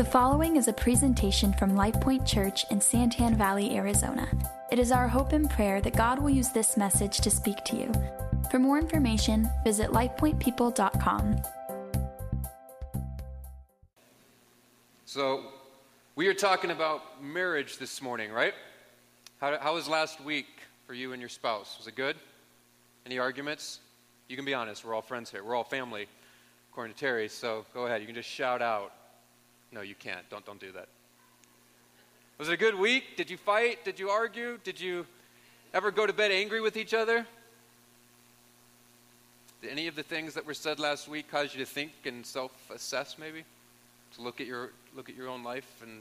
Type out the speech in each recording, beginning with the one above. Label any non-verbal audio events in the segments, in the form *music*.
The following is a presentation from LifePoint Church in San Tan Valley, Arizona. It is our hope and prayer that God will use this message to speak to you. For more information, visit lifepointpeople.com. So, we are talking about marriage this morning, right? How, how was last week for you and your spouse? Was it good? Any arguments? You can be honest. We're all friends here. We're all family, according to Terry. So go ahead. You can just shout out. No, you can't. Don't, don't do that. Was it a good week? Did you fight? Did you argue? Did you ever go to bed angry with each other? Did any of the things that were said last week cause you to think and self-assess maybe? To look at your, look at your own life? And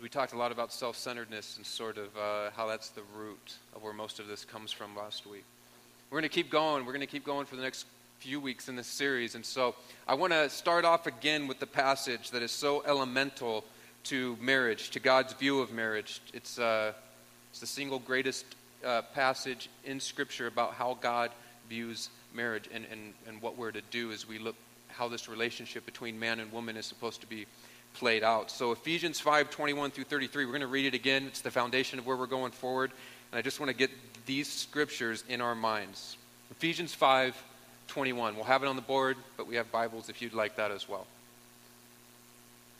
we talked a lot about self-centeredness and sort of uh, how that's the root of where most of this comes from last week. We're going to keep going. We're going to keep going for the next few weeks in this series. And so I want to start off again with the passage that is so elemental to marriage, to God's view of marriage. It's, uh, it's the single greatest uh, passage in Scripture about how God views marriage and, and, and what we're to do as we look how this relationship between man and woman is supposed to be played out. So Ephesians 5, 21 through 33, we're going to read it again. It's the foundation of where we're going forward. And I just want to get these scriptures in our minds. Ephesians 5, 21. We'll have it on the board, but we have Bibles if you'd like that as well.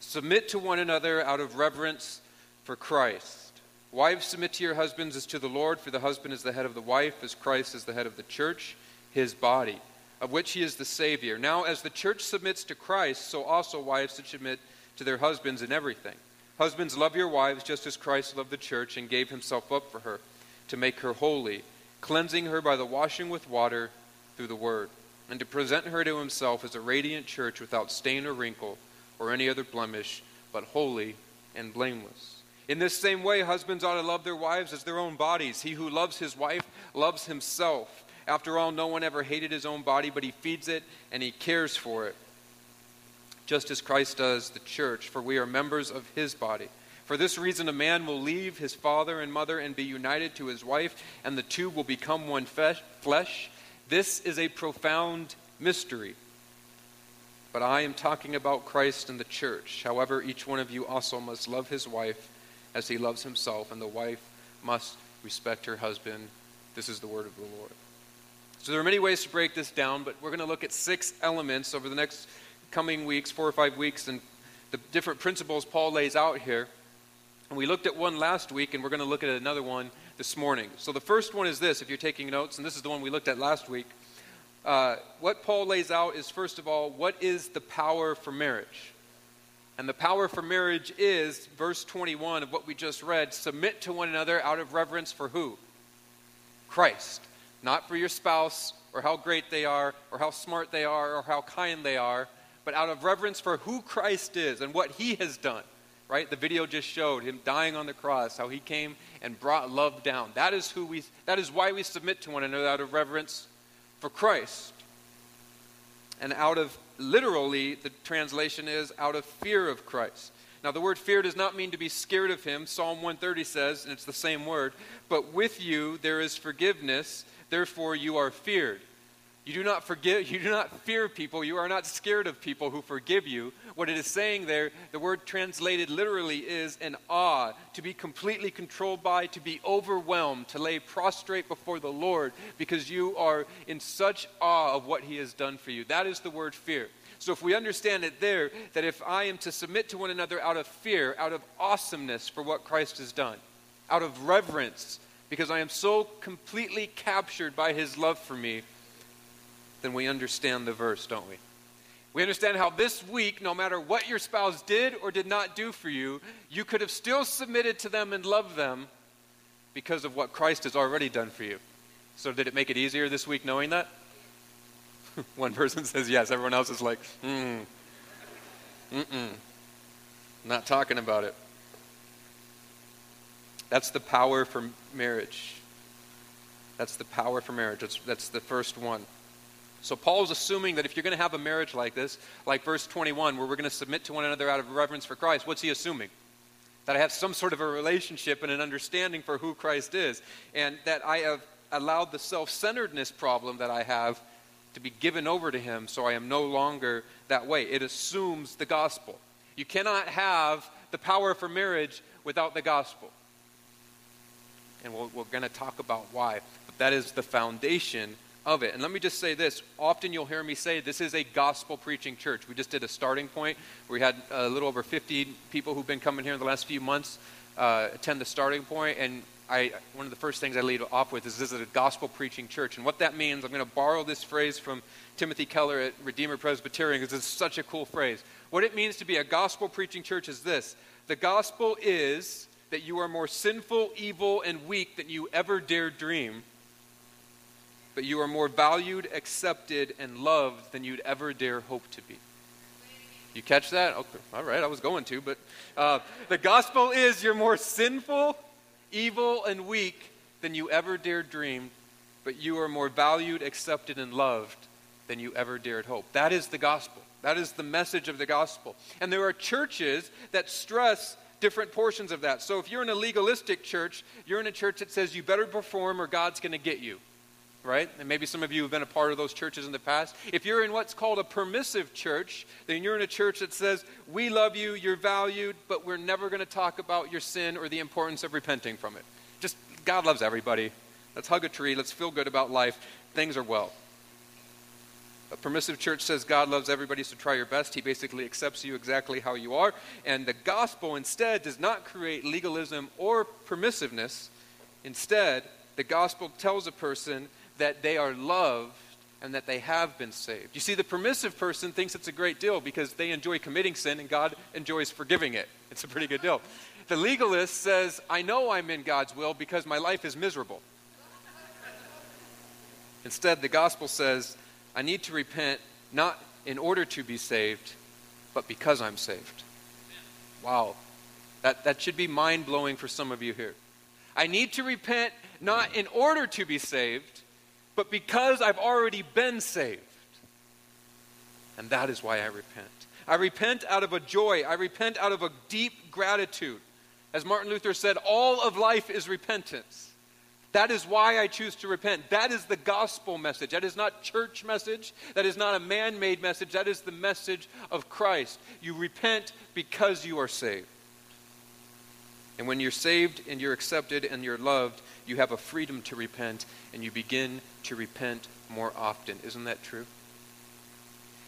Submit to one another out of reverence for Christ. Wives, submit to your husbands as to the Lord, for the husband is the head of the wife, as Christ is the head of the church, his body, of which he is the Savior. Now, as the church submits to Christ, so also wives should submit to their husbands in everything. Husbands, love your wives just as Christ loved the church and gave himself up for her, to make her holy, cleansing her by the washing with water through the word and to present her to himself as a radiant church without stain or wrinkle or any other blemish, but holy and blameless. In this same way, husbands ought to love their wives as their own bodies. He who loves his wife loves himself. After all, no one ever hated his own body, but he feeds it and he cares for it, just as Christ does the church, for we are members of his body. For this reason, a man will leave his father and mother and be united to his wife, and the two will become one flesh. This is a profound mystery. But I am talking about Christ and the church. However, each one of you also must love his wife as he loves himself, and the wife must respect her husband. This is the word of the Lord. So there are many ways to break this down, but we're going to look at six elements over the next coming weeks, four or five weeks, and the different principles Paul lays out here. And we looked at one last week, and we're going to look at another one this morning. So the first one is this, if you're taking notes, and this is the one we looked at last week. Uh, what Paul lays out is, first of all, what is the power for marriage? And the power for marriage is, verse 21 of what we just read, submit to one another out of reverence for who? Christ. Not for your spouse, or how great they are, or how smart they are, or how kind they are, but out of reverence for who Christ is and what he has done right? The video just showed him dying on the cross, how he came and brought love down. That is who we that is why we submit to one another out of reverence for Christ. And out of literally the translation is out of fear of Christ. Now the word fear does not mean to be scared of him. Psalm 130 says, and it's the same word, but with you there is forgiveness, therefore you are feared. You do not forgive, you do not fear people. You are not scared of people who forgive you. What it is saying there, the word translated literally is an awe, to be completely controlled by, to be overwhelmed, to lay prostrate before the Lord because you are in such awe of what he has done for you. That is the word fear. So if we understand it there, that if I am to submit to one another out of fear, out of awesomeness for what Christ has done, out of reverence, because I am so completely captured by his love for me, then we understand the verse, don't we? We understand how this week, no matter what your spouse did or did not do for you, you could have still submitted to them and loved them because of what Christ has already done for you. So, did it make it easier this week knowing that? *laughs* One person says yes, everyone else is like, hmm, mm-mm, not talking about it. That's the power for marriage. That's the power for marriage. That's, that's the first one. So Paul's assuming that if you're going to have a marriage like this, like verse 21, where we're going to submit to one another out of reverence for Christ, what's he assuming? That I have some sort of a relationship and an understanding for who Christ is, and that I have allowed the self centeredness problem that I have to be given over to him so I am no longer that way. It assumes the gospel. You cannot have the power for marriage without the gospel. And we we are going to talk about why. But that is the foundation of it. And let me just say this often you'll hear me say this is a gospel preaching church. We just did a starting point. We had a little over 50 people who've been coming here in the last few months uh, attend the starting point, and I, one of the first things I lead off with is this is a gospel preaching church. And what that means, I'm going to borrow this phrase from Timothy Keller at Redeemer Presbyterian because it's such a cool phrase. What it means to be a gospel preaching church is this the gospel is that you are more sinful, evil, and weak than you ever dared dream, but you are more valued, accepted, and loved than you'd ever dare hope to be. You catch that? Okay, all right, I was going to, but uh, the gospel is you're more sinful, evil, and weak than you ever dared dream, but you are more valued, accepted, and loved than you ever dared hope. That is the gospel. That is the message of the gospel. And there are churches that stress different portions of that. So if you're in a legalistic church, you're in a church that says you better perform or God's going to get you right? And maybe some of you have been a part of those churches in the past. If you're in what's called a permissive church, then you're in a church that says, We love you, you're valued, but we're never going to talk about your sin or the importance of repenting from it. Just, God loves everybody. Let's hug a tree, let's feel good about life. Things are well. A permissive church says God loves everybody, so try your best. He basically accepts you exactly how you are. And the gospel instead does not create legalism or permissiveness. Instead, the gospel tells a person that they are loved and that they have been saved. You see, the permissive person thinks it's a great deal because they enjoy committing sin and God enjoys forgiving it. It's a pretty good deal. The legalist says, I know I'm in God's will because my life is miserable. Instead, the gospel says, I need to repent not in order to be saved, but because I'm saved. Wow. That, that should be mind blowing for some of you here. I need to repent not in order to be saved, but because I've already been saved. And that is why I repent. I repent out of a joy, I repent out of a deep gratitude. As Martin Luther said, all of life is repentance. That is why I choose to repent. That is the gospel message. That is not church message. That is not a man-made message. That is the message of Christ. You repent because you are saved. And when you're saved and you're accepted and you're loved, you have a freedom to repent and you begin to repent more often. Isn't that true?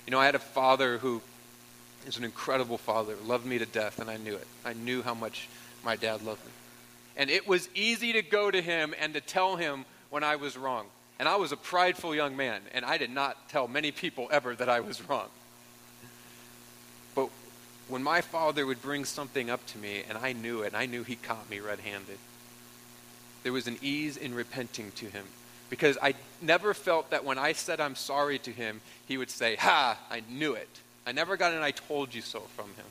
You know, I had a father who is an incredible father, loved me to death, and I knew it. I knew how much my dad loved me. And it was easy to go to him and to tell him when I was wrong. And I was a prideful young man, and I did not tell many people ever that I was wrong. When my father would bring something up to me, and I knew it, and I knew he caught me red handed, there was an ease in repenting to him. Because I never felt that when I said I'm sorry to him, he would say, Ha, I knew it. I never got an I told you so from him.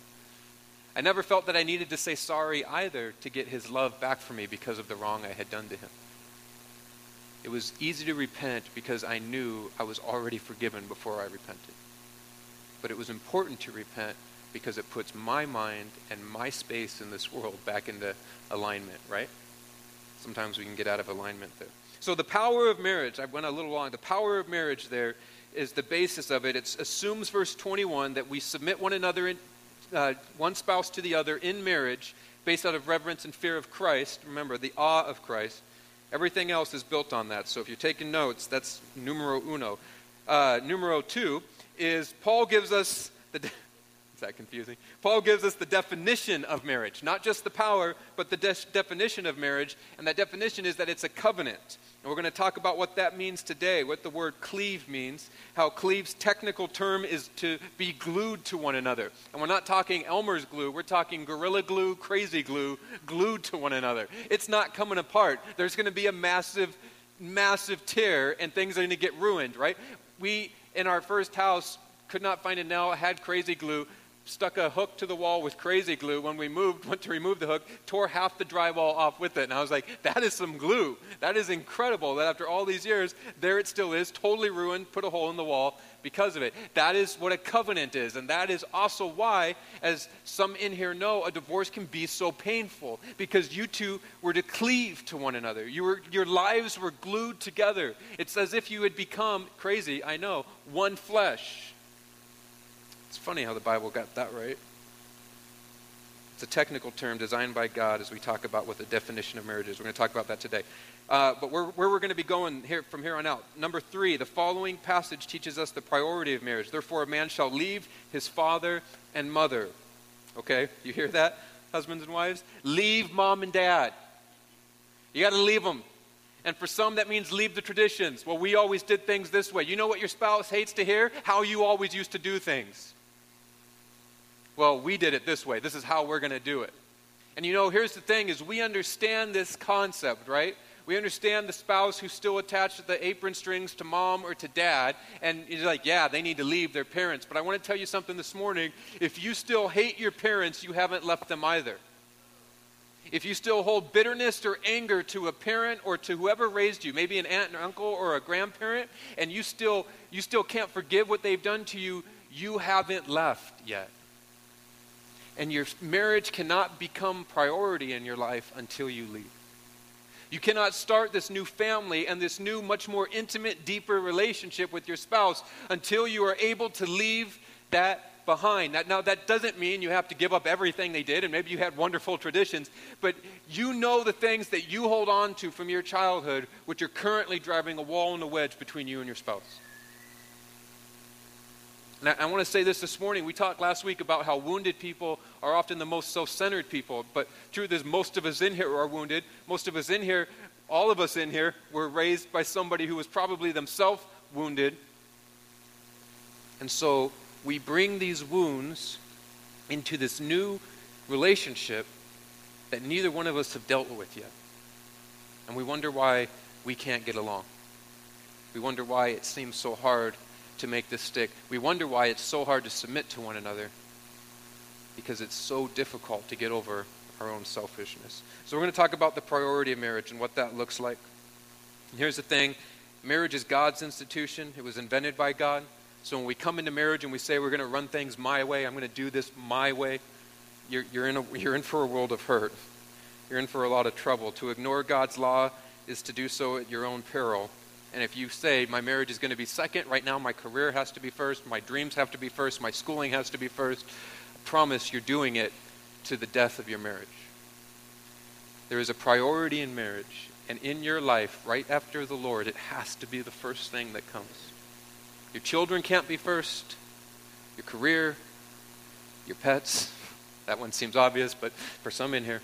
I never felt that I needed to say sorry either to get his love back for me because of the wrong I had done to him. It was easy to repent because I knew I was already forgiven before I repented. But it was important to repent because it puts my mind and my space in this world back into alignment, right? Sometimes we can get out of alignment there. So the power of marriage, I went a little long. The power of marriage there is the basis of it. It assumes, verse 21, that we submit one another, in, uh, one spouse to the other in marriage based out of reverence and fear of Christ. Remember, the awe of Christ. Everything else is built on that. So if you're taking notes, that's numero uno. Uh, numero two is Paul gives us the. *laughs* Is that confusing? Paul gives us the definition of marriage, not just the power, but the de- definition of marriage. And that definition is that it's a covenant. And we're going to talk about what that means today, what the word cleave means, how cleave's technical term is to be glued to one another. And we're not talking Elmer's glue, we're talking Gorilla Glue, Crazy Glue, glued to one another. It's not coming apart. There's going to be a massive, massive tear, and things are going to get ruined, right? We, in our first house, could not find a nail, had crazy glue stuck a hook to the wall with crazy glue. When we moved, went *laughs* to remove the hook, tore half the drywall off with it. And I was like, that is some glue. That is incredible that after all these years, there it still is, totally ruined, put a hole in the wall because of it. That is what a covenant is. And that is also why, as some in here know, a divorce can be so painful because you two were to cleave to one another. You were, your lives were glued together. It's as if you had become, crazy, I know, one flesh. It's funny how the Bible got that right. It's a technical term designed by God as we talk about what the definition of marriage is. We're going to talk about that today. Uh, but where, where we're going to be going here from here on out. Number three, the following passage teaches us the priority of marriage. Therefore, a man shall leave his father and mother. Okay, you hear that, husbands and wives? Leave mom and dad. You got to leave them. And for some, that means leave the traditions. Well, we always did things this way. You know what your spouse hates to hear? How you always used to do things. Well, we did it this way. This is how we're going to do it. And you know, here's the thing is we understand this concept, right? We understand the spouse who's still attached the apron strings to mom or to dad, and you're like, yeah, they need to leave their parents. But I want to tell you something this morning. If you still hate your parents, you haven't left them either. If you still hold bitterness or anger to a parent or to whoever raised you, maybe an aunt and uncle or a grandparent, and you still you still can't forgive what they've done to you, you haven't left yet. And your marriage cannot become priority in your life until you leave. You cannot start this new family and this new, much more intimate, deeper relationship with your spouse until you are able to leave that behind. Now, now, that doesn't mean you have to give up everything they did, and maybe you had wonderful traditions, but you know the things that you hold on to from your childhood, which are currently driving a wall and a wedge between you and your spouse. And I, I want to say this this morning. We talked last week about how wounded people are often the most self centered people. But truth is, most of us in here are wounded. Most of us in here, all of us in here, were raised by somebody who was probably themselves wounded. And so we bring these wounds into this new relationship that neither one of us have dealt with yet. And we wonder why we can't get along. We wonder why it seems so hard to make this stick. We wonder why it's so hard to submit to one another because it's so difficult to get over our own selfishness. So, we're going to talk about the priority of marriage and what that looks like. And here's the thing marriage is God's institution, it was invented by God. So, when we come into marriage and we say we're going to run things my way, I'm going to do this my way, you're, you're, in a, *laughs* you're in for a world of hurt. You're in for a lot of trouble. To ignore God's law is to do so at your own peril. And if you say, my marriage is going to be second, right now my career has to be first, my dreams have to be first, my schooling has to be first, I promise you're doing it to the death of your marriage. There is a priority in marriage, and in your life, right after the Lord, it has to be the first thing that comes. Your children can't be first, your career, your pets. *laughs* That one seems obvious, but for some in here,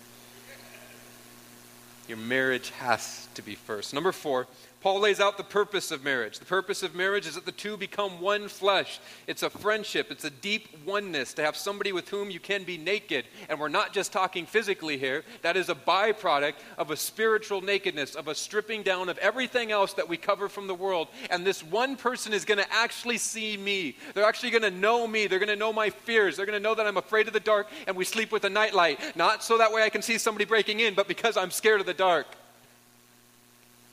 your marriage has to be first. Number four, Paul lays out the purpose of marriage. The purpose of marriage is that the two become one flesh. It's a friendship, it's a deep oneness to have somebody with whom you can be naked. And we're not just talking physically here, that is a byproduct of a spiritual nakedness, of a stripping down of everything else that we cover from the world. And this one person is going to actually see me. They're actually going to know me. They're going to know my fears. They're going to know that I'm afraid of the dark and we sleep with a nightlight. Not so that way I can see somebody breaking in, but because I'm scared of the dark.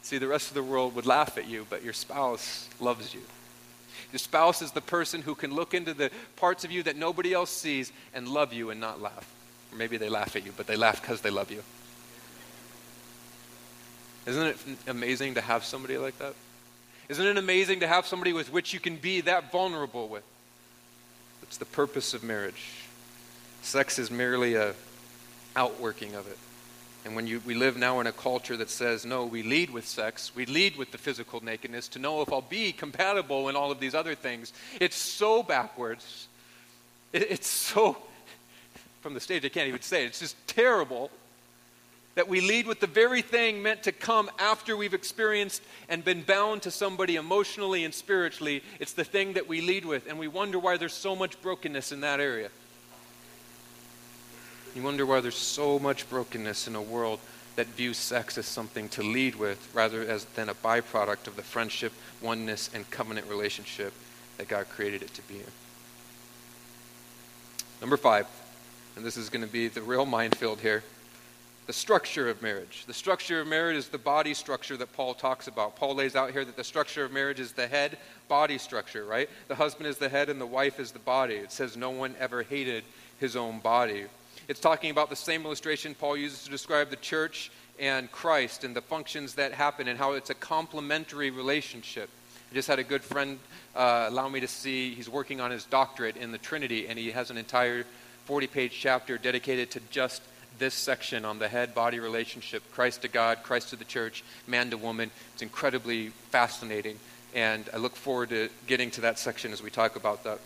See, the rest of the world would laugh at you, but your spouse loves you. Your spouse is the person who can look into the parts of you that nobody else sees and love you and not laugh. Or maybe they laugh at you, but they laugh because they love you. Isn't it amazing to have somebody like that? Isn't it amazing to have somebody with which you can be that vulnerable with? It's the purpose of marriage. Sex is merely a outworking of it. And when you, we live now in a culture that says, no, we lead with sex, we lead with the physical nakedness to know if I'll be compatible in all of these other things, it's so backwards. It, it's so, from the stage, I can't even say it, it's just terrible that we lead with the very thing meant to come after we've experienced and been bound to somebody emotionally and spiritually. It's the thing that we lead with, and we wonder why there's so much brokenness in that area. You wonder why there's so much brokenness in a world that views sex as something to lead with rather as, than a byproduct of the friendship, oneness, and covenant relationship that God created it to be. Number five, and this is going to be the real minefield here the structure of marriage. The structure of marriage is the body structure that Paul talks about. Paul lays out here that the structure of marriage is the head body structure, right? The husband is the head and the wife is the body. It says no one ever hated his own body. It's talking about the same illustration Paul uses to describe the church and Christ and the functions that happen and how it's a complementary relationship. I just had a good friend uh, allow me to see, he's working on his doctorate in the Trinity, and he has an entire 40 page chapter dedicated to just this section on the head body relationship Christ to God, Christ to the church, man to woman. It's incredibly fascinating. And I look forward to getting to that section as we talk about that.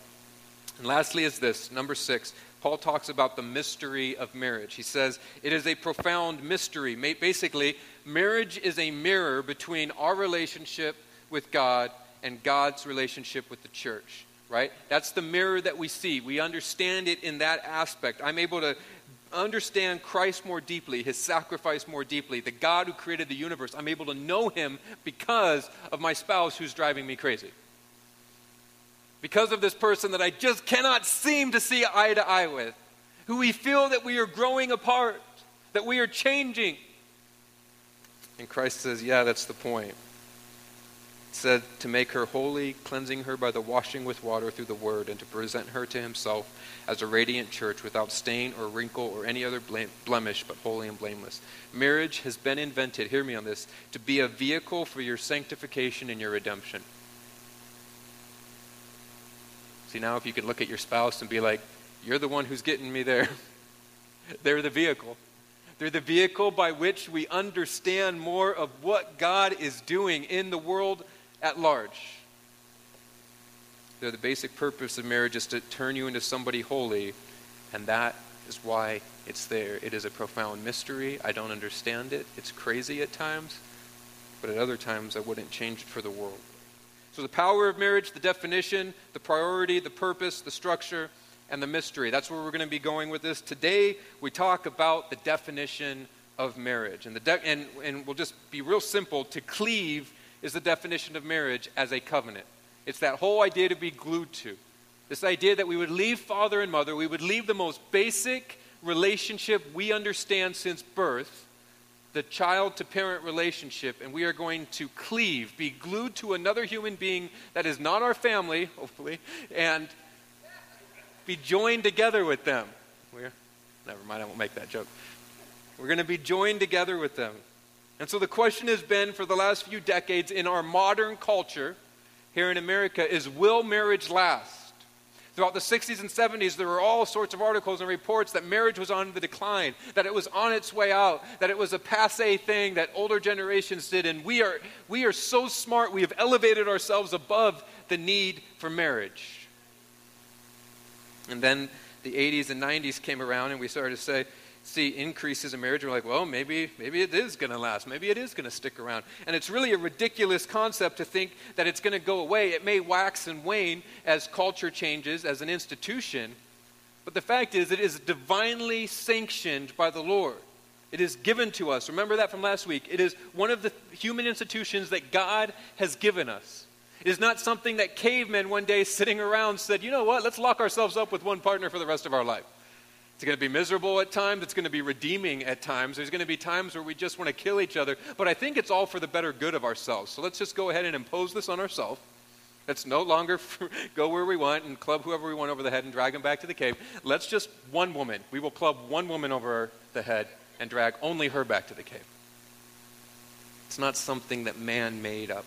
And lastly, is this number six. Paul talks about the mystery of marriage. He says it is a profound mystery. Basically, marriage is a mirror between our relationship with God and God's relationship with the church, right? That's the mirror that we see. We understand it in that aspect. I'm able to understand Christ more deeply, his sacrifice more deeply, the God who created the universe. I'm able to know him because of my spouse who's driving me crazy. Because of this person that I just cannot seem to see eye to eye with, who we feel that we are growing apart, that we are changing. And Christ says, Yeah, that's the point said to make her holy, cleansing her by the washing with water through the word, and to present her to himself as a radiant church without stain or wrinkle or any other blemish, but holy and blameless. Marriage has been invented, hear me on this, to be a vehicle for your sanctification and your redemption. See, now if you could look at your spouse and be like, you're the one who's getting me there, *laughs* they're the vehicle. They're the vehicle by which we understand more of what God is doing in the world at large. They're the basic purpose of marriage is to turn you into somebody holy, and that is why it's there. It is a profound mystery. I don't understand it. It's crazy at times, but at other times I wouldn't change it for the world. So, the power of marriage, the definition, the priority, the purpose, the structure, and the mystery. That's where we're going to be going with this. Today, we talk about the definition of marriage. And, the de- and, and we'll just be real simple. To cleave is the definition of marriage as a covenant. It's that whole idea to be glued to. This idea that we would leave father and mother, we would leave the most basic relationship we understand since birth, the child to parent relationship, and we are going to cleave, be glued to another human being that is not our family, hopefully, and be joined together with them. We're, never mind, I won't make that joke. We're going to be joined together with them. And so the question has been for the last few decades in our modern culture here in America is will marriage last? Throughout the 60s and 70s, there were all sorts of articles and reports that marriage was on the decline, that it was on its way out, that it was a passe thing that older generations did. And we are, we are so smart, we have elevated ourselves above the need for marriage. And then the 80s and 90s came around, and we started to say, see increases in marriage. We're like, well, maybe, maybe it is going to last. Maybe it is going to stick around. And it's really a ridiculous concept to think that it's going to go away. It may wax and wane as culture changes, as an institution. But the fact is, it is divinely sanctioned by the Lord. It is given to us. Remember that from last week. It is one of the human institutions that God has given us. It is not something that cavemen one day sitting around said, you know what, let's lock ourselves up with one partner for the rest of our life. It's going to be miserable at times. It's going to be redeeming at times. There's going to be times where we just want to kill each other. But I think it's all for the better good of ourselves. So let's just go ahead and impose this on ourselves. Let's no longer *laughs* go where we want and club whoever we want over the head and drag them back to the cave. Let's just one woman. We will club one woman over the head and drag only her back to the cave. It's not something that man made up.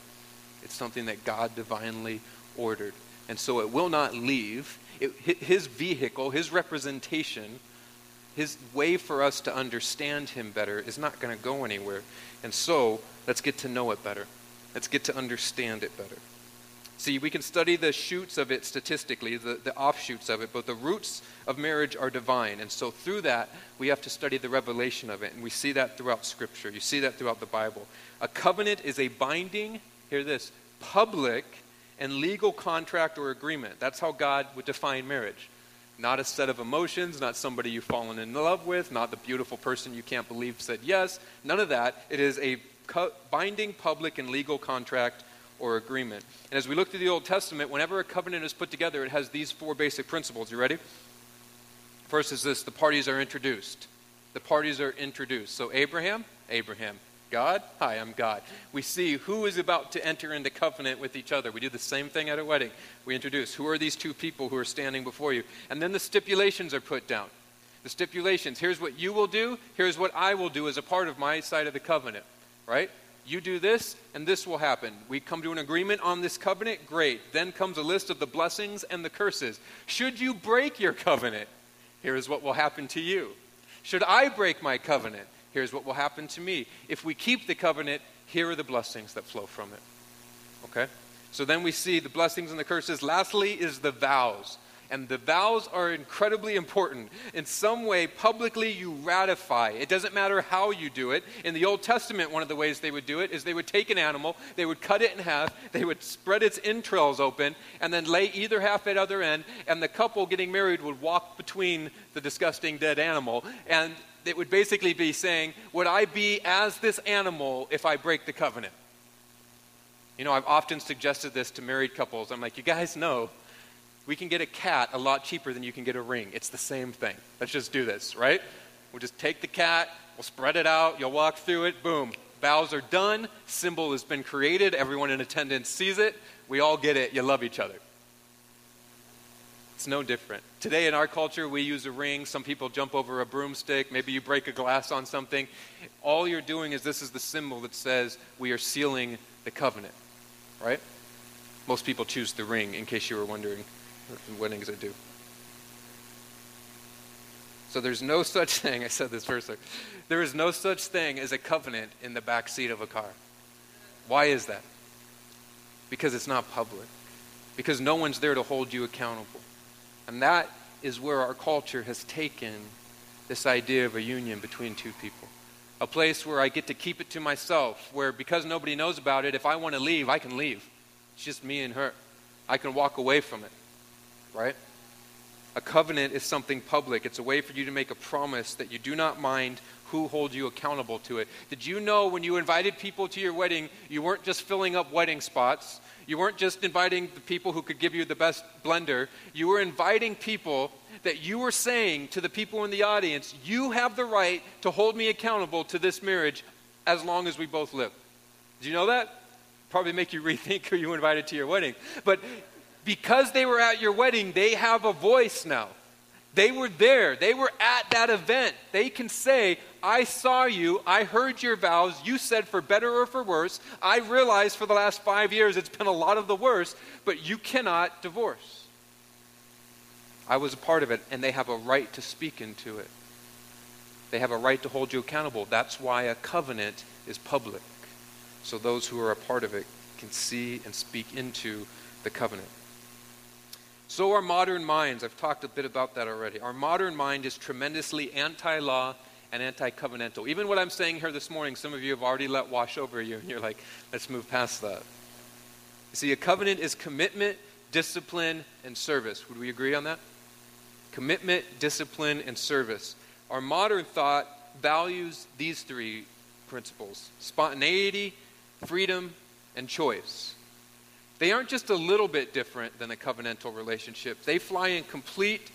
It's something that God divinely ordered. And so it will not leave. It, his vehicle, his representation, his way for us to understand him better is not going to go anywhere. And so let's get to know it better. Let's get to understand it better. See, we can study the shoots of it statistically, the, the offshoots of it, but the roots of marriage are divine. And so through that, we have to study the revelation of it. And we see that throughout Scripture. You see that throughout the Bible. A covenant is a binding hear this, public and legal contract or agreement. That's how God would define marriage. Not a set of emotions, not somebody you've fallen in love with, not the beautiful person you can't believe said yes. None of that. It is a co- binding public and legal contract or agreement. And as we look through the Old Testament, whenever a covenant is put together, it has these four basic principles. You ready? First is this the parties are introduced. The parties are introduced. So, Abraham, Abraham. God? Hi, I'm God. We see who is about to enter into covenant with each other. We do the same thing at a wedding. We introduce who are these two people who are standing before you. And then the stipulations are put down. The stipulations here's what you will do, here's what I will do as a part of my side of the covenant, right? You do this, and this will happen. We come to an agreement on this covenant, great. Then comes a list of the blessings and the curses. Should you break your covenant, Here's what will happen to you. Should I break my covenant? Here's what will happen to me. If we keep the covenant, here are the blessings that flow from it. Okay? So then we see the blessings and the curses. Lastly, is the vows. And the vows are incredibly important. In some way, publicly, you ratify. It doesn't matter how you do it. In the Old Testament, one of the ways they would do it is they would take an animal, they would cut it in half, they would spread its entrails open, and then lay either half at other end, and the couple getting married would walk between the disgusting dead animal. And it would basically be saying, Would I be as this animal if I break the covenant? You know, I've often suggested this to married couples. I'm like, You guys know we can get a cat a lot cheaper than you can get a ring. It's the same thing. Let's just do this, right? We'll just take the cat, we'll spread it out, you'll walk through it, boom. Vows are done, symbol has been created, everyone in attendance sees it, we all get it, you love each other. It's no different. Today in our culture, we use a ring. Some people jump over a broomstick. Maybe you break a glass on something. All you're doing is this is the symbol that says we are sealing the covenant, right? Most people choose the ring, in case you were wondering weddings I do. So there's no such thing, *laughs* I said this first, there is no such thing as a covenant in the back seat of a car. Why is that? Because it's not public. Because no one's there to hold you accountable. And that is where our culture has taken this idea of a union between two people. A place where I get to keep it to myself, where because nobody knows about it, if I want to leave, I can leave. It's just me and her. I can walk away from it right? A covenant is something public. It's a way for you to make a promise that you do not mind who holds you accountable to it. Did you know when you invited people to your wedding, you weren't just filling up wedding spots? You weren't just inviting the people who could give you the best blender. You were inviting people that you were saying to the people in the audience, you have the right to hold me accountable to this marriage as long as we both live. Do you know that? Probably make you *laughs* rethink who you invited to your wedding. But because they were at your wedding, they have a voice now. They were there. They were at that event. They can say, I saw you. I heard your vows. You said for better or for worse. I realize for the last five years it's been a lot of the worst, but you cannot divorce. I was a part of it, and they have a right to speak into it. They have a right to hold you accountable. That's why a covenant is public. So those who are a part of it can see and speak into the covenant. So our modern minds, I've talked a bit about that already. Our modern mind is tremendously anti law and anti covenantal. Even what I'm saying here this morning, some of you have already let wash over you, and you're like, let's move past that. See, a covenant is commitment, discipline, and service. Would we agree on that? Commitment, discipline, and service. Our modern thought values these three principles spontaneity, freedom, and choice. They aren't just a little bit different than a covenantal relationship, they fly in complete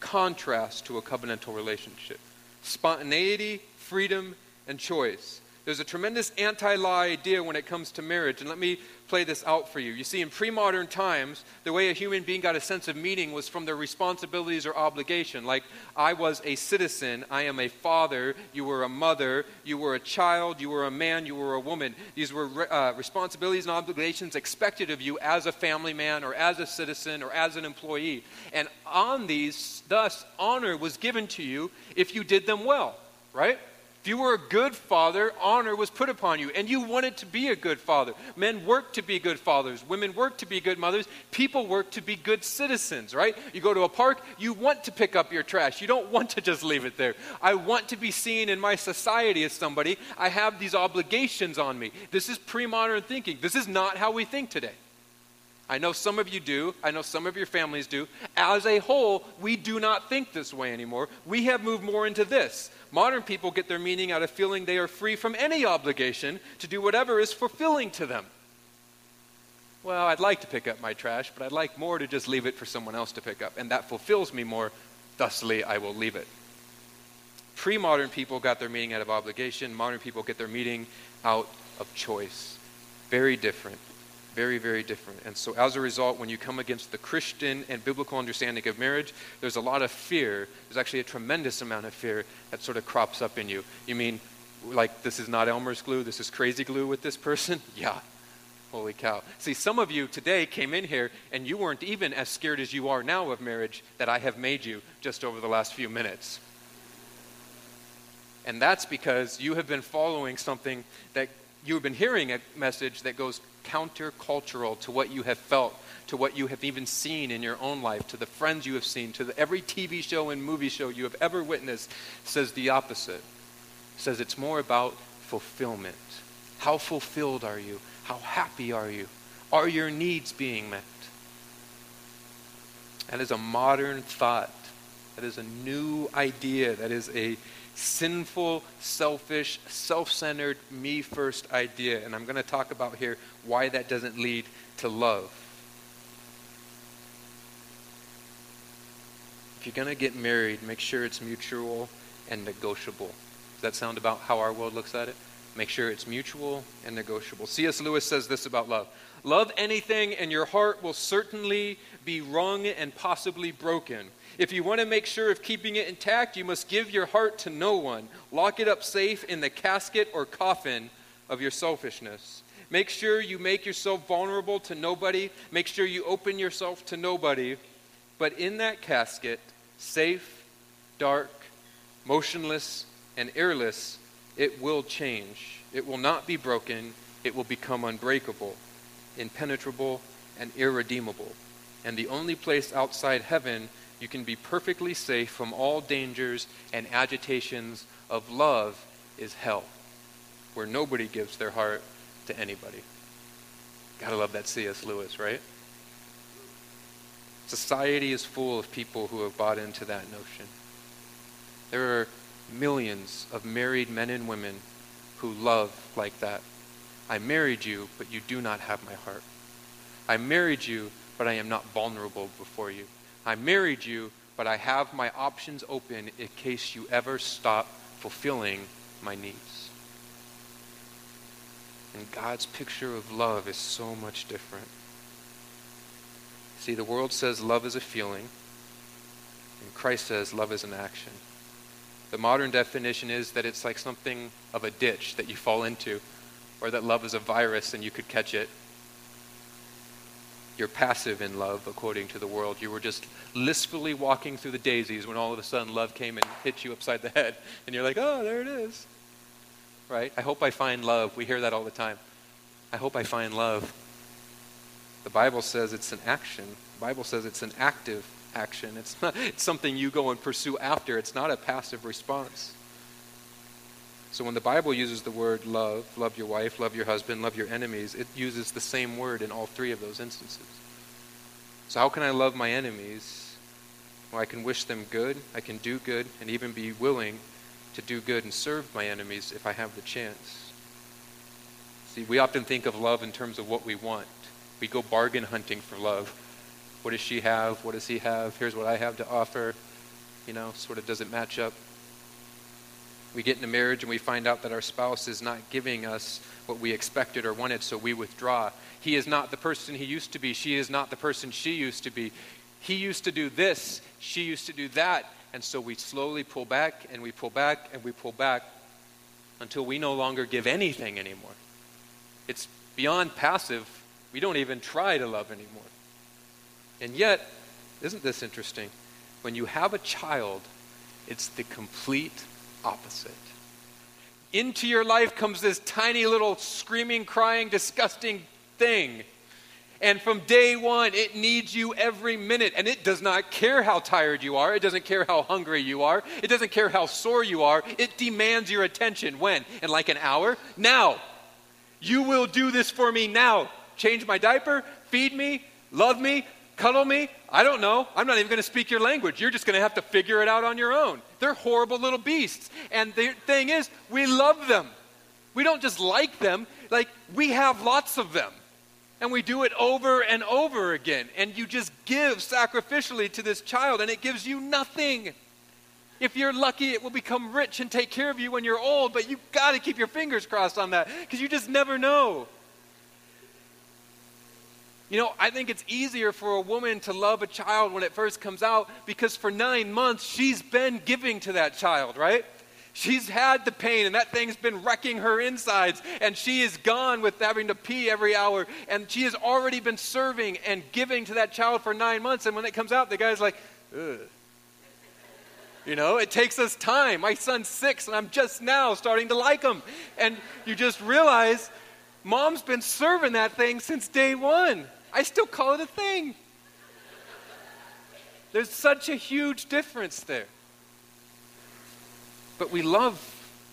contrast to a covenantal relationship. Spontaneity, freedom, and choice. There's a tremendous anti law idea when it comes to marriage, and let me play this out for you. You see, in pre modern times, the way a human being got a sense of meaning was from their responsibilities or obligation. Like, I was a citizen, I am a father, you were a mother, you were a child, you were a man, you were a woman. These were uh, responsibilities and obligations expected of you as a family man or as a citizen or as an employee. And on these, thus, honor was given to you if you did them well, right? If you were a good father, honor was put upon you, and you wanted to be a good father. Men work to be good fathers, women work to be good mothers, people work to be good citizens, right? You go to a park, you want to pick up your trash. You don't want to just leave it there. I want to be seen in my society as somebody. I have these obligations on me. This is pre modern thinking. This is not how we think today. I know some of you do. I know some of your families do. As a whole, we do not think this way anymore. We have moved more into this. Modern people get their meaning out of feeling they are free from any obligation to do whatever is fulfilling to them. Well, I'd like to pick up my trash, but I'd like more to just leave it for someone else to pick up, and that fulfills me more. Thusly, I will leave it. Pre modern people got their meaning out of obligation, modern people get their meaning out of choice. Very different very, very different. And so, as a result, when you come against the Christian and biblical understanding of marriage, there's a lot of fear. There's actually a tremendous amount of fear that sort of crops up in you. You mean, like, this is not Elmer's glue, this is crazy glue with this person? *laughs* Yeah. Holy cow. See, some of you today came in here and you weren't even as scared as you are now of marriage that I have made you just over the last few minutes. And that's because you have been following something that you have been hearing a message that goes countercultural to what you have felt, to what you have even seen in your own life, to the friends you have seen, to the, every TV show and movie show you have ever witnessed, says the opposite. Says it's more about fulfillment. How fulfilled are you? How happy are you? Are your needs being met? That is a modern thought. That is a new idea. That is a sinful, selfish, self centered, me first idea. And I'm going to talk about here why that doesn't lead to love. If you're going to get married, make sure it's mutual and negotiable. Does that sound about how our world looks at it? Make sure it's mutual and negotiable. C.S. Lewis says this about love Love anything, and your heart will certainly be wrung and possibly broken. If you want to make sure of keeping it intact, you must give your heart to no one. Lock it up safe in the casket or coffin of your selfishness. Make sure you make yourself vulnerable to nobody. Make sure you open yourself to nobody. But in that casket, safe, dark, motionless, and airless, it will change. It will not be broken. It will become unbreakable, impenetrable, and irredeemable. And the only place outside heaven you can be perfectly safe from all dangers and agitations of love is hell, where nobody gives their heart to anybody. Gotta love that C.S. Lewis, right? Society is full of people who have bought into that notion. There are millions of married men and women who love like that. I married you, but you do not have my heart. I married you, but I am not vulnerable before you. I married you, but I have my options open in case you ever stop fulfilling my needs. And God's picture of love is so much different. See, the world says love is a feeling, and Christ says love is an action. The modern definition is that it's like something of a ditch that you fall into, or that love is a virus and you could catch it. You're passive in love, according to the world. You were just listfully walking through the daisies when all of a sudden love came and hit you upside the head. And you're like, oh, there it is. Right? I hope I find love. We hear that all the time. I hope I find love. The Bible says it's an action. The Bible says it's an active action. It's, not, it's something you go and pursue after. It's not a passive response. So when the Bible uses the word love, love your wife, love your husband, love your enemies, it uses the same word in all three of those instances. So how can I love my enemies? Well, I can wish them good, I can do good, and even be willing to do good and serve my enemies if I have the chance. See, we often think of love in terms of what we want. We go bargain hunting for love. What does she have? What does he have? Here's what I have to offer. You know, sort of doesn't match up. We get into marriage and we find out that our spouse is not giving us what we expected or wanted, so we withdraw. He is not the person he used to be. She is not the person she used to be. He used to do this, she used to do that. And so we slowly pull back and we pull back and we pull back until we no longer give anything anymore. It's beyond passive. We don't even try to love anymore. And yet, isn't this interesting? When you have a child, it's the complete opposite. Into your life comes this tiny little screaming, crying, disgusting thing. And from day one, it needs you every minute. And it does not care how tired you are. It doesn't care how hungry you are. It doesn't care how sore you are. It demands your attention. When? In like an hour? Now. You will do this for me now. Change my diaper, feed me, love me, cuddle me? I don't know. I'm not even going to speak your language. You're just going to have to figure it out on your own. They're horrible little beasts. And the thing is, we love them. We don't just like them, like, we have lots of them. And we do it over and over again. And you just give sacrificially to this child, and it gives you nothing. If you're lucky, it will become rich and take care of you when you're old, but you've got to keep your fingers crossed on that because you just never know. You know, I think it's easier for a woman to love a child when it first comes out because for nine months she's been giving to that child, right? She's had the pain, and that thing's been wrecking her insides, and she is gone with having to pee every hour, and she has already been serving and giving to that child for nine months. And when it comes out, the guy's like, ugh. You know, it takes us time. My son's six, and I'm just now starting to like him. And you just realize mom's been serving that thing since day one. I still call it a thing. There's such a huge difference there. But we love,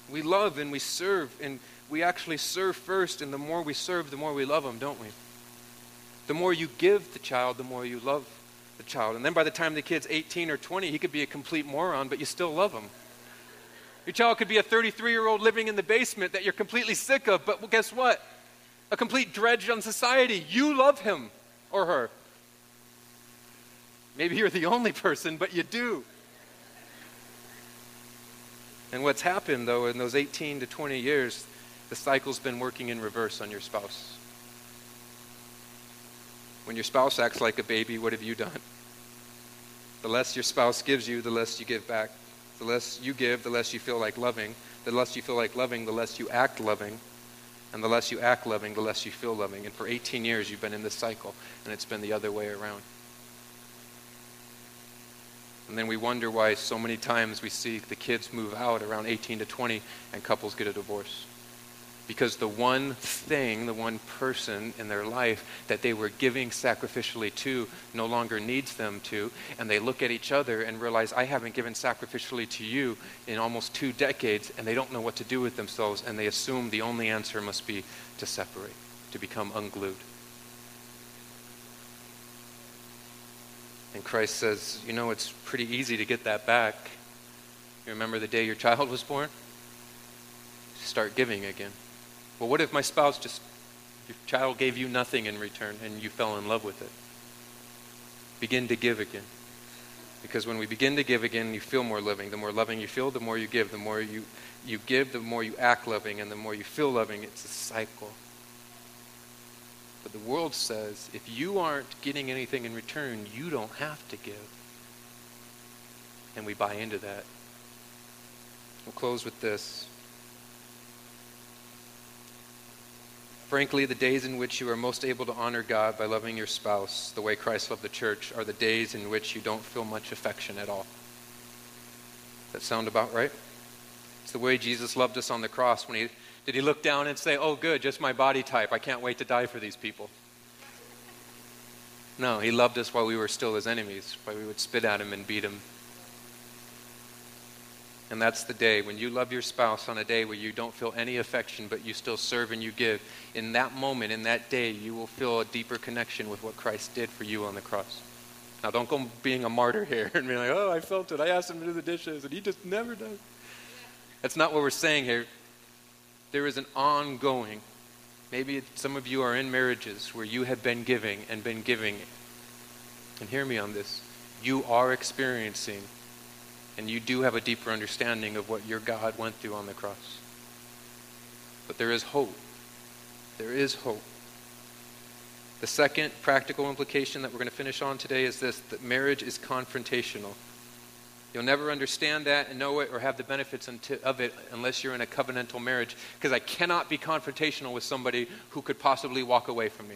we love and we serve, and we actually serve first, and the more we serve, the more we love them, don't we? The more you give the child, the more you love the child. And then by the time the kid's 18 or 20, he could be a complete moron, but you still love him. Your child could be a 33 year old living in the basement that you're completely sick of, but guess what? A complete dredge on society. You love him or her. Maybe you're the only person, but you do. And what's happened, though, in those 18 to 20 years, the cycle's been working in reverse on your spouse. When your spouse acts like a baby, what have you done? The less your spouse gives you, the less you give back. The less you give, the less you feel like loving. The less you feel like loving, the less you act loving. And the less you act loving, the less you feel loving. And for 18 years, you've been in this cycle, and it's been the other way around. And then we wonder why so many times we see the kids move out around 18 to 20 and couples get a divorce. Because the one thing, the one person in their life that they were giving sacrificially to no longer needs them to. And they look at each other and realize, I haven't given sacrificially to you in almost two decades. And they don't know what to do with themselves. And they assume the only answer must be to separate, to become unglued. And Christ says, You know, it's pretty easy to get that back. You remember the day your child was born? Start giving again. Well, what if my spouse just, your child gave you nothing in return and you fell in love with it? Begin to give again. Because when we begin to give again, you feel more loving. The more loving you feel, the more you give. The more you, you give, the more you act loving. And the more you feel loving, it's a cycle. But the world says if you aren't getting anything in return, you don't have to give. And we buy into that. We'll close with this. Frankly, the days in which you are most able to honor God by loving your spouse the way Christ loved the church are the days in which you don't feel much affection at all. Does that sound about right? It's the way Jesus loved us on the cross when he did he look down and say, Oh, good, just my body type. I can't wait to die for these people? No, he loved us while we were still his enemies, while we would spit at him and beat him. And that's the day when you love your spouse on a day where you don't feel any affection, but you still serve and you give. In that moment, in that day, you will feel a deeper connection with what Christ did for you on the cross. Now, don't go being a martyr here *laughs* and be like, oh, I felt it. I asked him to do the dishes, and he just never does. That's not what we're saying here there is an ongoing. Maybe some of you are in marriages where you have been giving and been giving. And hear me on this. You are experiencing, and you do have a deeper understanding of what your God went through on the cross. But there is hope. There is hope. The second practical implication that we're going to finish on today is this that marriage is confrontational. You'll never understand that and know it or have the benefits of it unless you're in a covenantal marriage because I cannot be confrontational with somebody who could possibly walk away from me.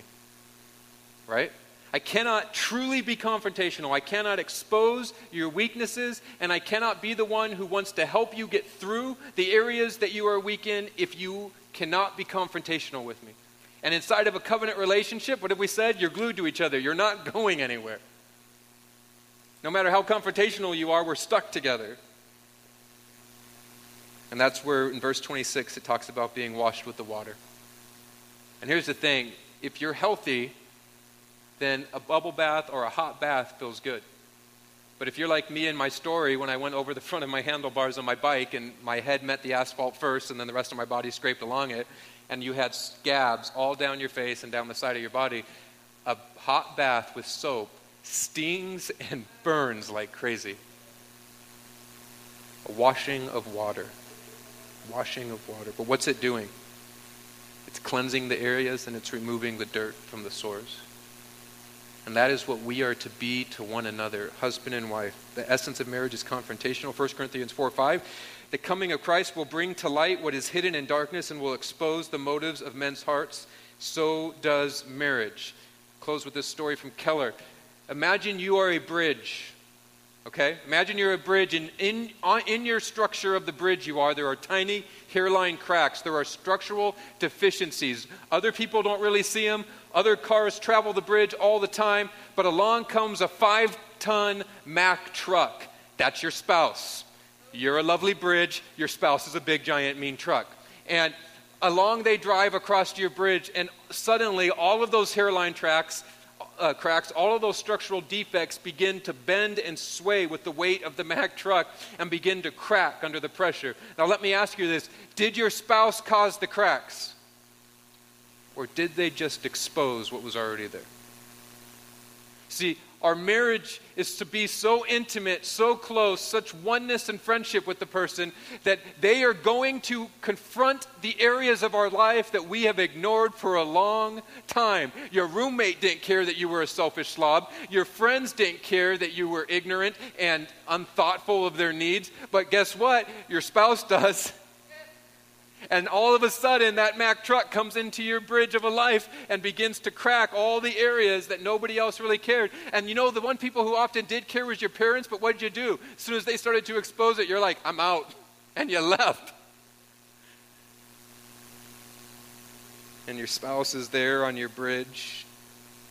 Right? I cannot truly be confrontational. I cannot expose your weaknesses, and I cannot be the one who wants to help you get through the areas that you are weak in if you cannot be confrontational with me. And inside of a covenant relationship, what have we said? You're glued to each other, you're not *laughs* going anywhere. No matter how confrontational you are, we're stuck together. And that's where in verse 26 it talks about being washed with the water. And here's the thing if you're healthy, then a bubble bath or a hot bath feels good. But if you're like me in my story, when I went over the *laughs* front of my handlebars on my bike and my head met the asphalt first and then the rest of my body scraped along it, and you had scabs all down your face and down the side of your body, a hot bath with soap stings *laughs* and burns like crazy. A washing of water. Washing of water. But what's it doing? It's cleansing the areas and it's removing the dirt from the sores. And that is what we are to be to one another, husband and wife. The essence of marriage is confrontational. 1 Corinthians 4 5. The coming of Christ will bring to light what is hidden in darkness and will expose the motives of men's hearts. So does marriage. Close with this story from Keller. Imagine you are a bridge. Okay? Imagine you're a bridge, and in, in your structure of the bridge you are, there are tiny hairline cracks. There are structural deficiencies. Other people don't really see them. Other cars travel the bridge all the time, but along comes a five ton Mack truck. That's your spouse. You're a lovely bridge, your spouse is a big, giant, mean truck. And along they drive across your bridge, and suddenly all of those hairline tracks, uh, cracks, all of those structural defects begin to bend and sway with the weight of the *laughs* Mack truck and begin to crack under the pressure. Now, let me ask you this Did your spouse cause the cracks? Or did they just expose what was already there? See, our marriage is to be so intimate, so close, such oneness and friendship with the person that they are going to confront the areas of our life that we have ignored for a long time. Your roommate didn't care that you were a selfish slob. Your friends didn't care that you were ignorant and unthoughtful of their needs. But guess what? Your spouse *laughs* does. And all of a sudden, that Mack truck comes into your bridge of a life and begins to crack all the areas that nobody else really cared. And you know, the one people who often did care was your parents, but what did you do? As soon as they started to expose it, you're like, I'm out. *laughs* And you left. And your spouse is there on your bridge,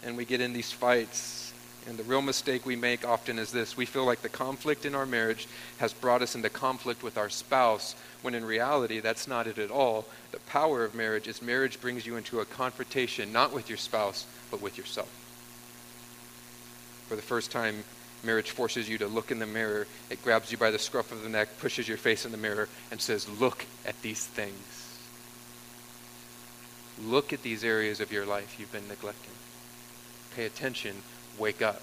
and we get in these fights. And the real mistake we make often is this we feel like the conflict in our marriage has brought us into conflict with our spouse when in reality, that's not it at all. The power of marriage is marriage brings you into a confrontation, not with your spouse, but with yourself. For the first time, marriage forces you to look in the mirror. It grabs you by the scruff of the neck, pushes your face in the mirror, and says, Look at these things. Look at these areas of your life you've been neglecting. Pay attention. Wake up.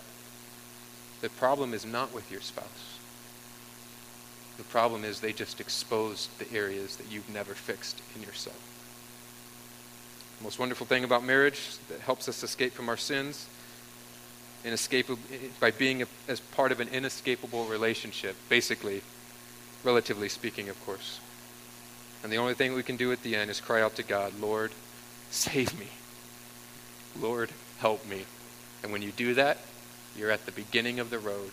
The problem is not with your spouse. The problem is they just exposed the areas that you've never fixed in yourself. The most wonderful thing about marriage that helps us escape from our sins by being a, as part of an inescapable relationship, basically, relatively speaking, of course. And the only thing we can do at the end is cry out to God, Lord, save me. Lord, help me. And when you do that, you're at the beginning of the road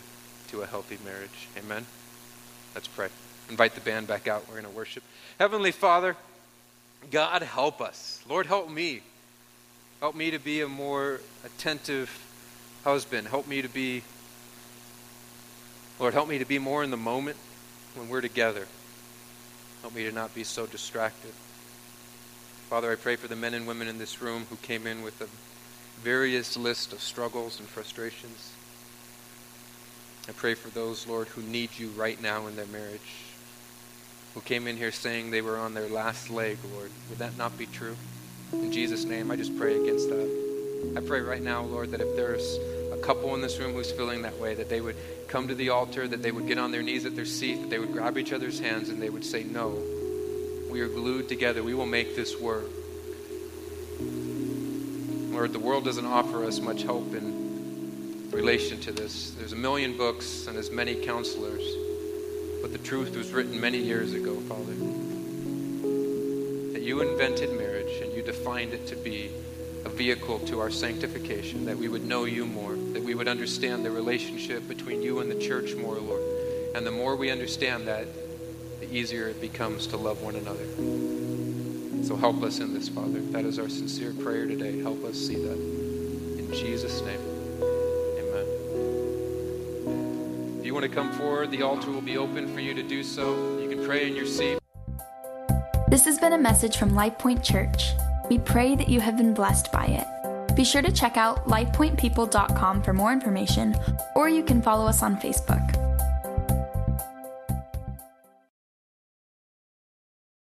to a healthy marriage. Amen. Let's pray. Invite the band back out. We're going to worship. Heavenly Father, God, help us. Lord, help me. Help me to be a more attentive husband. Help me to be, Lord, help me to be more in the moment when we're together. Help me to not be so distracted. Father, I pray for the men and women in this room who came in with a various list of struggles and frustrations. I pray for those, Lord, who need you right now in their marriage, who came in here saying they were on their last leg, Lord. Would that not be true? In Jesus' name, I just pray against that. I pray right now, Lord, that if there's a couple in this room who's feeling that way, that they would come to the altar, that they would get on their knees at their seat, that they would grab each other's hands, and they would say, No, we are glued together. We will make this work. Lord, the world doesn't offer us much hope in relation to this. There's a million books and as many counselors, but the truth was written many years ago, Father. That you invented marriage and you defined it to be a vehicle to our sanctification, that we would know you more, that we would understand the relationship between you and the church more, Lord. And the more we understand that, the easier it becomes to love one another. So help us in this, Father. That is our sincere prayer today. Help us see that. In Jesus' name. Amen. If you want to come forward, the altar will be open for you to do so. You can pray in your seat. This has been a message from LifePoint Church. We pray that you have been blessed by it. Be sure to check out lifepointpeople.com for more information, or you can follow us on Facebook.